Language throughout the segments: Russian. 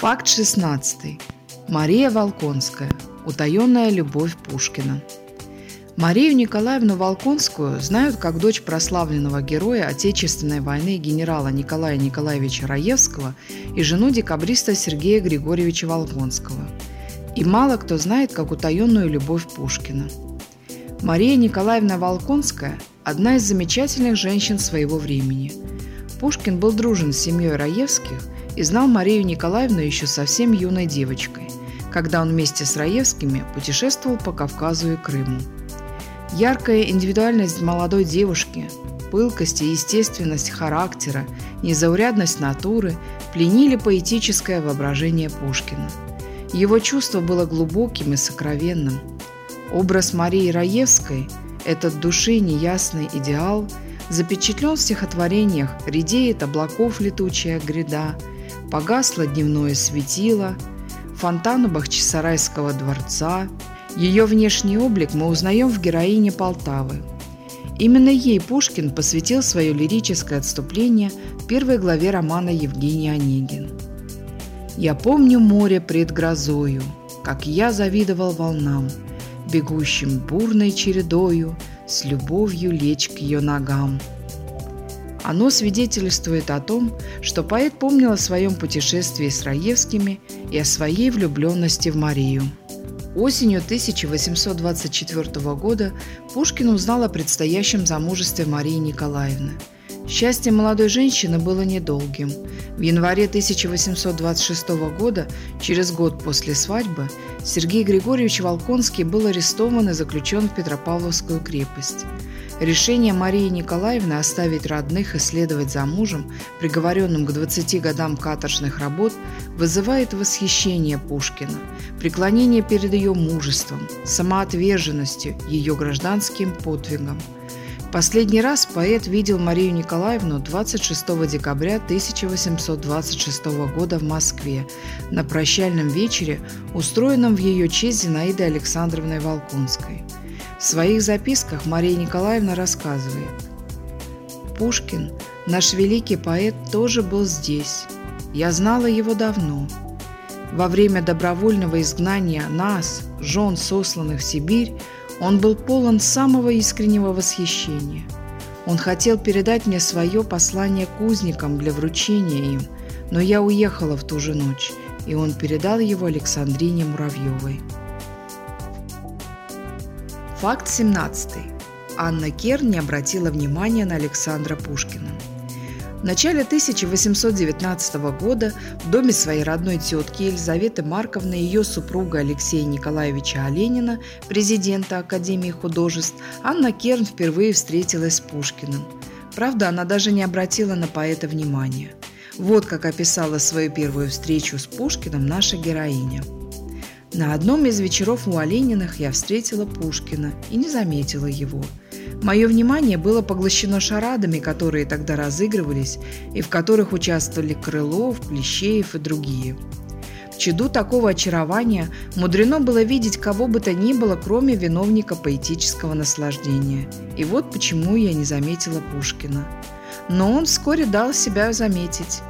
Факт 16. Мария Волконская. Утаенная любовь Пушкина. Марию Николаевну Волконскую знают как дочь прославленного героя Отечественной войны генерала Николая Николаевича Раевского и жену декабриста Сергея Григорьевича Волконского. И мало кто знает как утаенную любовь Пушкина. Мария Николаевна Волконская – одна из замечательных женщин своего времени. Пушкин был дружен с семьей Раевских и знал Марию Николаевну еще совсем юной девочкой, когда он вместе с Раевскими путешествовал по Кавказу и Крыму. Яркая индивидуальность молодой девушки, пылкость и естественность характера, незаурядность натуры пленили поэтическое воображение Пушкина. Его чувство было глубоким и сокровенным. Образ Марии Раевской, этот души неясный идеал, запечатлен в стихотворениях «Редеет облаков летучая гряда», «Погасло дневное светило», «Фонтан у Бахчисарайского дворца», ее внешний облик мы узнаем в героине Полтавы. Именно ей Пушкин посвятил свое лирическое отступление в первой главе романа Евгений Онегин. «Я помню море пред грозою, как я завидовал волнам, бегущим бурной чередою, с любовью лечь к ее ногам». Оно свидетельствует о том, что поэт помнил о своем путешествии с Раевскими и о своей влюбленности в Марию. Осенью 1824 года Пушкин узнал о предстоящем замужестве Марии Николаевны. Счастье молодой женщины было недолгим. В январе 1826 года, через год после свадьбы, Сергей Григорьевич Волконский был арестован и заключен в Петропавловскую крепость. Решение Марии Николаевны оставить родных и следовать за мужем, приговоренным к 20 годам каторжных работ, вызывает восхищение Пушкина, преклонение перед ее мужеством, самоотверженностью, ее гражданским подвигом. Последний раз поэт видел Марию Николаевну 26 декабря 1826 года в Москве на прощальном вечере, устроенном в ее честь Зинаидой Александровной Волконской – в своих записках Мария Николаевна рассказывает. Пушкин, наш великий поэт, тоже был здесь. Я знала его давно. Во время добровольного изгнания нас, жен, сосланных в Сибирь, он был полон самого искреннего восхищения. Он хотел передать мне свое послание кузникам для вручения им, но я уехала в ту же ночь, и он передал его Александрине Муравьевой. Факт 17. Анна Керн не обратила внимания на Александра Пушкина. В начале 1819 года в доме своей родной тетки Елизаветы Марковны и ее супруга Алексея Николаевича Оленина, президента Академии художеств, Анна Керн впервые встретилась с Пушкиным. Правда, она даже не обратила на поэта внимания. Вот как описала свою первую встречу с Пушкиным наша героиня – на одном из вечеров у Олениных я встретила Пушкина и не заметила его. Мое внимание было поглощено шарадами, которые тогда разыгрывались и в которых участвовали Крылов, Плещеев и другие. В чаду такого очарования мудрено было видеть кого бы то ни было, кроме виновника поэтического наслаждения. И вот почему я не заметила Пушкина. Но он вскоре дал себя заметить.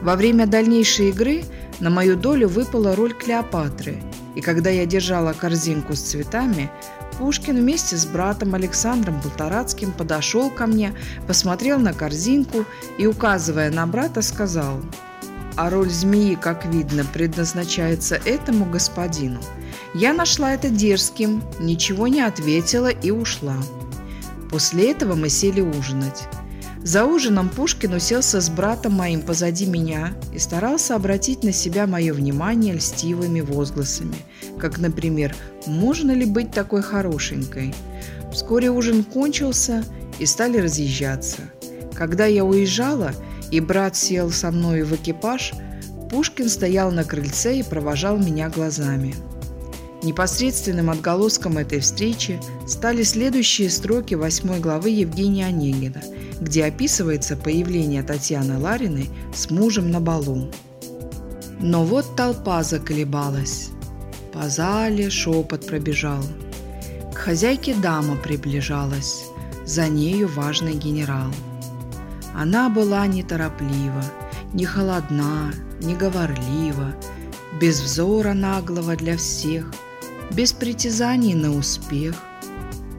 Во время дальнейшей игры на мою долю выпала роль Клеопатры – и когда я держала корзинку с цветами, Пушкин вместе с братом Александром Полторацким подошел ко мне, посмотрел на корзинку и, указывая на брата, сказал «А роль змеи, как видно, предназначается этому господину. Я нашла это дерзким, ничего не ответила и ушла». После этого мы сели ужинать. За ужином Пушкин уселся с братом моим позади меня и старался обратить на себя мое внимание льстивыми возгласами, как, например, «Можно ли быть такой хорошенькой?». Вскоре ужин кончился и стали разъезжаться. Когда я уезжала, и брат сел со мной в экипаж, Пушкин стоял на крыльце и провожал меня глазами. Непосредственным отголоском этой встречи стали следующие строки восьмой главы Евгения Онегина – где описывается появление Татьяны Лариной с мужем на балу. Но вот толпа заколебалась. По зале шепот пробежал. К хозяйке дама приближалась, за нею важный генерал. Она была нетороплива, не холодна, не говорлива, без взора наглого для всех, без притязаний на успех,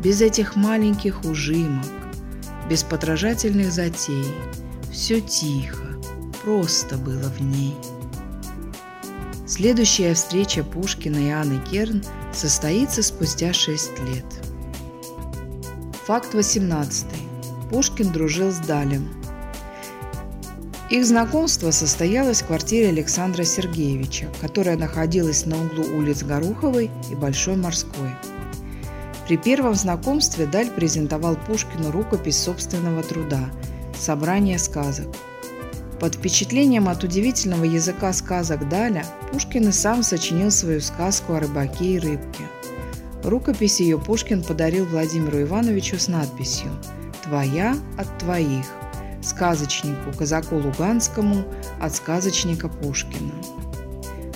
без этих маленьких ужимок, без подражательных затей, все тихо, просто было в ней. Следующая встреча Пушкина и Анны Керн состоится спустя 6 лет. Факт 18. Пушкин дружил с Далем. Их знакомство состоялось в квартире Александра Сергеевича, которая находилась на углу улиц Горуховой и Большой Морской. При первом знакомстве Даль презентовал Пушкину рукопись собственного труда «Собрание сказок». Под впечатлением от удивительного языка сказок Даля Пушкин и сам сочинил свою сказку о рыбаке и рыбке. Рукопись ее Пушкин подарил Владимиру Ивановичу с надписью «Твоя от твоих» сказочнику казаку Луганскому от сказочника Пушкина.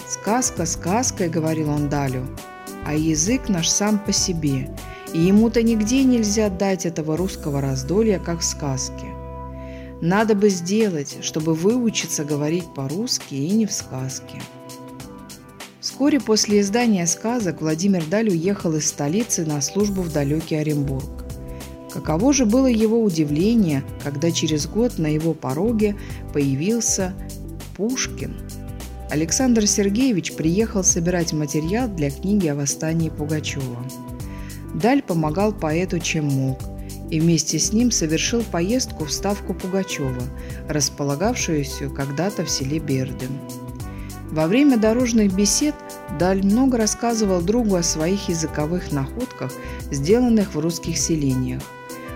«Сказка сказкой», — говорил он Далю, — «а язык наш сам по себе, и ему-то нигде нельзя дать этого русского раздолья, как в сказке. Надо бы сделать, чтобы выучиться говорить по-русски и не в сказке». Вскоре после издания сказок Владимир Даль уехал из столицы на службу в далекий Оренбург. Каково же было его удивление, когда через год на его пороге появился Пушкин. Александр Сергеевич приехал собирать материал для книги о восстании Пугачева. Даль помогал поэту чем мог, и вместе с ним совершил поездку в ставку Пугачева, располагавшуюся когда-то в селе Берден. Во время дорожных бесед Даль много рассказывал другу о своих языковых находках, сделанных в русских селениях.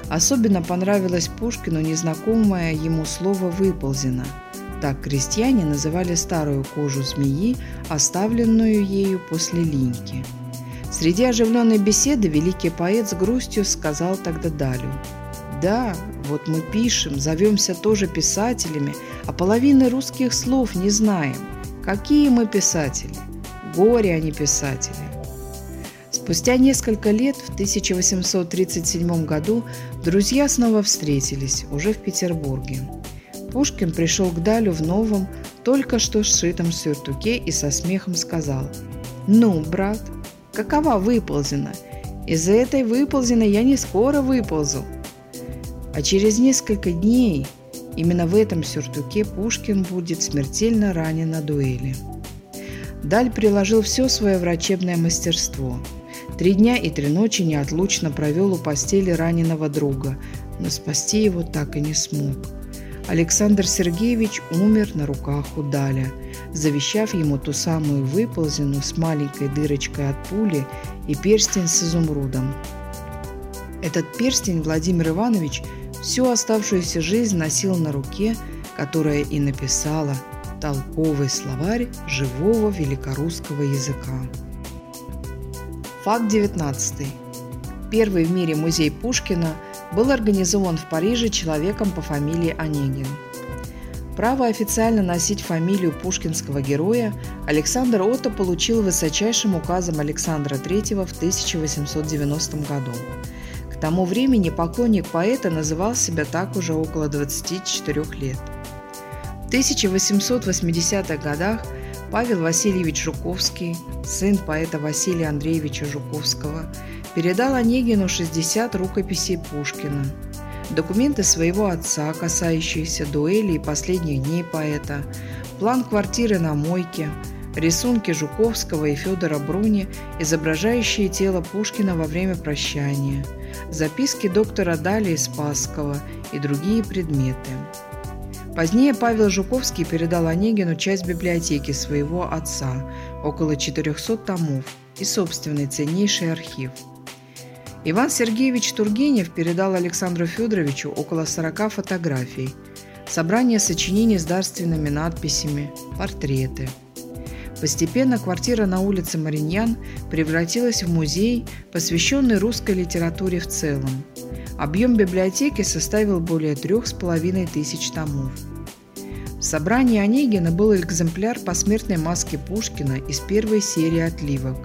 Особенно понравилось Пушкину незнакомое ему слово «выползено». Так крестьяне называли старую кожу змеи, оставленную ею после линьки. Среди оживленной беседы великий поэт с грустью сказал тогда Далю. «Да, вот мы пишем, зовемся тоже писателями, а половины русских слов не знаем. Какие мы писатели? Горе, а не писатели. Спустя несколько лет, в 1837 году, друзья снова встретились, уже в Петербурге. Пушкин пришел к Далю в новом, только что сшитом сюртуке и со смехом сказал «Ну, брат, какова выползена? Из-за этой выползены я не скоро выползу». А через несколько дней именно в этом сюртуке Пушкин будет смертельно ранен на дуэли. Даль приложил все свое врачебное мастерство – Три дня и три ночи неотлучно провел у постели раненого друга, но спасти его так и не смог. Александр Сергеевич умер на руках у Даля, завещав ему ту самую выползенную с маленькой дырочкой от пули и перстень с изумрудом. Этот перстень Владимир Иванович всю оставшуюся жизнь носил на руке, которая и написала толковый словарь живого великорусского языка. Факт 19. Первый в мире музей Пушкина был организован в Париже человеком по фамилии Онегин. Право официально носить фамилию пушкинского героя Александр Отто получил высочайшим указом Александра III в 1890 году. К тому времени поклонник поэта называл себя так уже около 24 лет. В 1880-х годах Павел Васильевич Жуковский, сын поэта Василия Андреевича Жуковского, передал Онегину 60 рукописей Пушкина, документы своего отца, касающиеся дуэли и последних дней поэта, план квартиры на Мойке, рисунки Жуковского и Федора Бруни, изображающие тело Пушкина во время прощания, записки доктора Дали Спасского и другие предметы. Позднее Павел Жуковский передал Онегину часть библиотеки своего отца, около 400 томов, и собственный ценнейший архив. Иван Сергеевич Тургенев передал Александру Федоровичу около 40 фотографий, собрание сочинений с дарственными надписями, портреты. Постепенно квартира на улице Мариньян превратилась в музей, посвященный русской литературе в целом. Объем библиотеки составил более трех с половиной тысяч томов. В собрании Онегина был экземпляр посмертной маски Пушкина из первой серии «Отливок».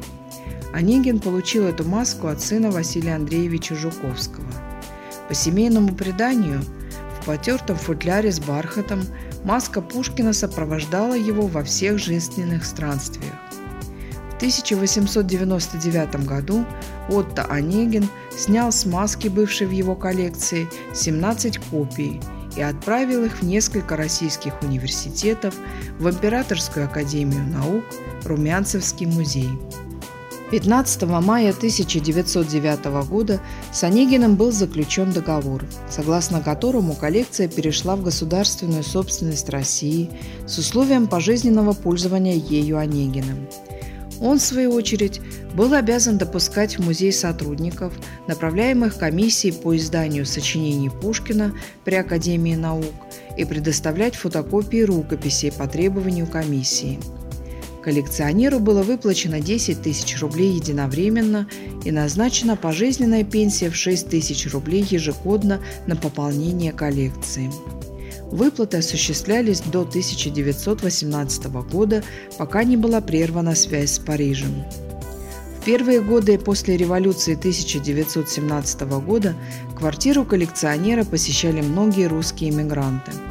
Онегин получил эту маску от сына Василия Андреевича Жуковского. По семейному преданию, в потертом футляре с бархатом маска Пушкина сопровождала его во всех жизненных странствиях. В 1899 году Отто Онегин снял с маски, бывшей в его коллекции, 17 копий и отправил их в несколько российских университетов, в Императорскую академию наук, Румянцевский музей. 15 мая 1909 года с Онегиным был заключен договор, согласно которому коллекция перешла в государственную собственность России с условием пожизненного пользования ею Онегиным. Он, в свою очередь, был обязан допускать в музей сотрудников, направляемых комиссией по изданию сочинений Пушкина при Академии наук, и предоставлять фотокопии рукописей по требованию комиссии – Коллекционеру было выплачено 10 тысяч рублей единовременно и назначена пожизненная пенсия в 6 тысяч рублей ежегодно на пополнение коллекции. Выплаты осуществлялись до 1918 года, пока не была прервана связь с Парижем. В первые годы после революции 1917 года квартиру коллекционера посещали многие русские эмигранты –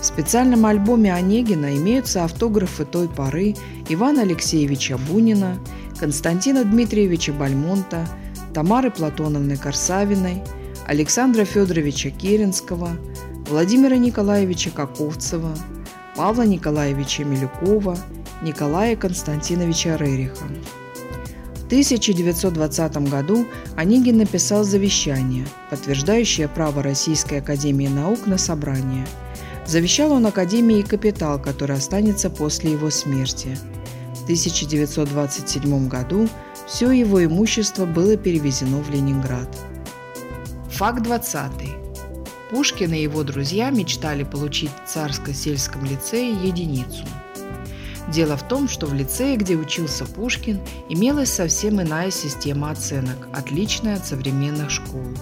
в специальном альбоме Онегина имеются автографы той поры Ивана Алексеевича Бунина, Константина Дмитриевича Бальмонта, Тамары Платоновны Корсавиной, Александра Федоровича Керенского, Владимира Николаевича Каковцева, Павла Николаевича Милюкова, Николая Константиновича Рериха. В 1920 году Онегин написал завещание, подтверждающее право Российской Академии Наук на собрание – Завещал он Академии капитал, который останется после его смерти. В 1927 году все его имущество было перевезено в Ленинград. Факт 20. Пушкин и его друзья мечтали получить в Царско-сельском лицее единицу. Дело в том, что в лицее, где учился Пушкин, имелась совсем иная система оценок, отличная от современных школ –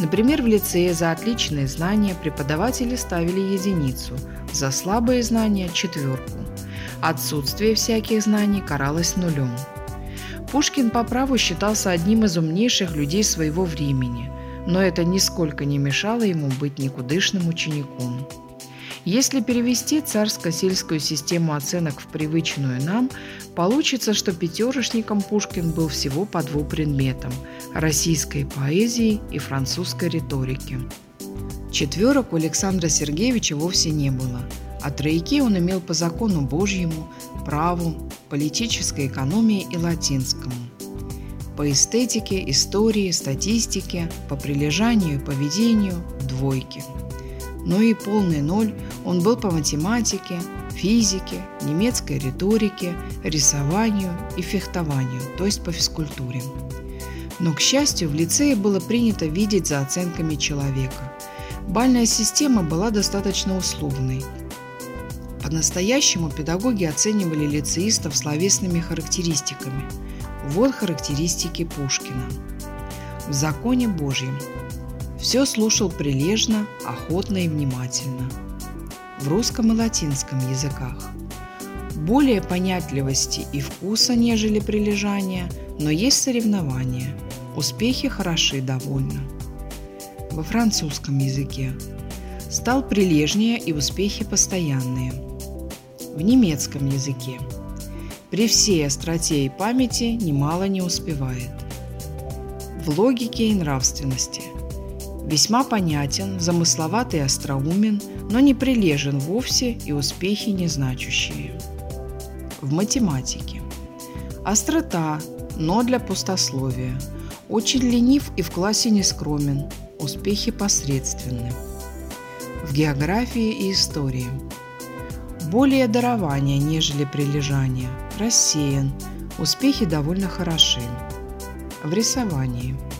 Например, в лицее за отличные знания преподаватели ставили единицу, за слабые знания – четверку. Отсутствие всяких знаний каралось нулем. Пушкин по праву считался одним из умнейших людей своего времени, но это нисколько не мешало ему быть никудышным учеником. Если перевести царско-сельскую систему оценок в привычную нам, получится, что пятерошником Пушкин был всего по двум предметам – российской поэзии и французской риторики. Четверок у Александра Сергеевича вовсе не было, а тройки он имел по закону Божьему, праву, политической экономии и латинскому. По эстетике, истории, статистике, по прилежанию и поведению – двойки – но и полный ноль он был по математике, физике, немецкой риторике, рисованию и фехтованию, то есть по физкультуре. Но, к счастью, в лицее было принято видеть за оценками человека. Бальная система была достаточно условной. По-настоящему педагоги оценивали лицеистов словесными характеристиками. Вот характеристики Пушкина. В законе Божьем все слушал прилежно, охотно и внимательно. В русском и латинском языках. Более понятливости и вкуса, нежели прилежания, но есть соревнования. Успехи хороши довольно. Во французском языке. Стал прилежнее и успехи постоянные. В немецком языке. При всей остроте и памяти немало не успевает. В логике и нравственности – Весьма понятен, замысловат и остроумен, но не прилежен вовсе и успехи незначущие. В математике. Острота, но для пустословия. Очень ленив и в классе не скромен. Успехи посредственны. В географии и истории. Более дарование, нежели прилежание. Рассеян. Успехи довольно хороши. В рисовании –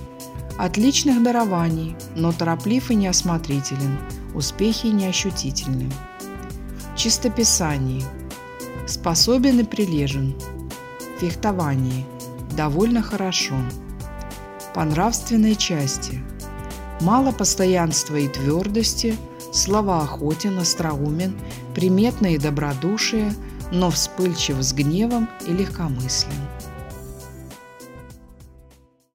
Отличных дарований, но тороплив и неосмотрителен, успехи неощутительны. Чистописании. Способен и прилежен. Фехтовании. Довольно хорошо. По нравственной части. Мало постоянства и твердости, слова охотен, остроумен, приметное и добродушие, но вспыльчив с гневом и легкомыслен.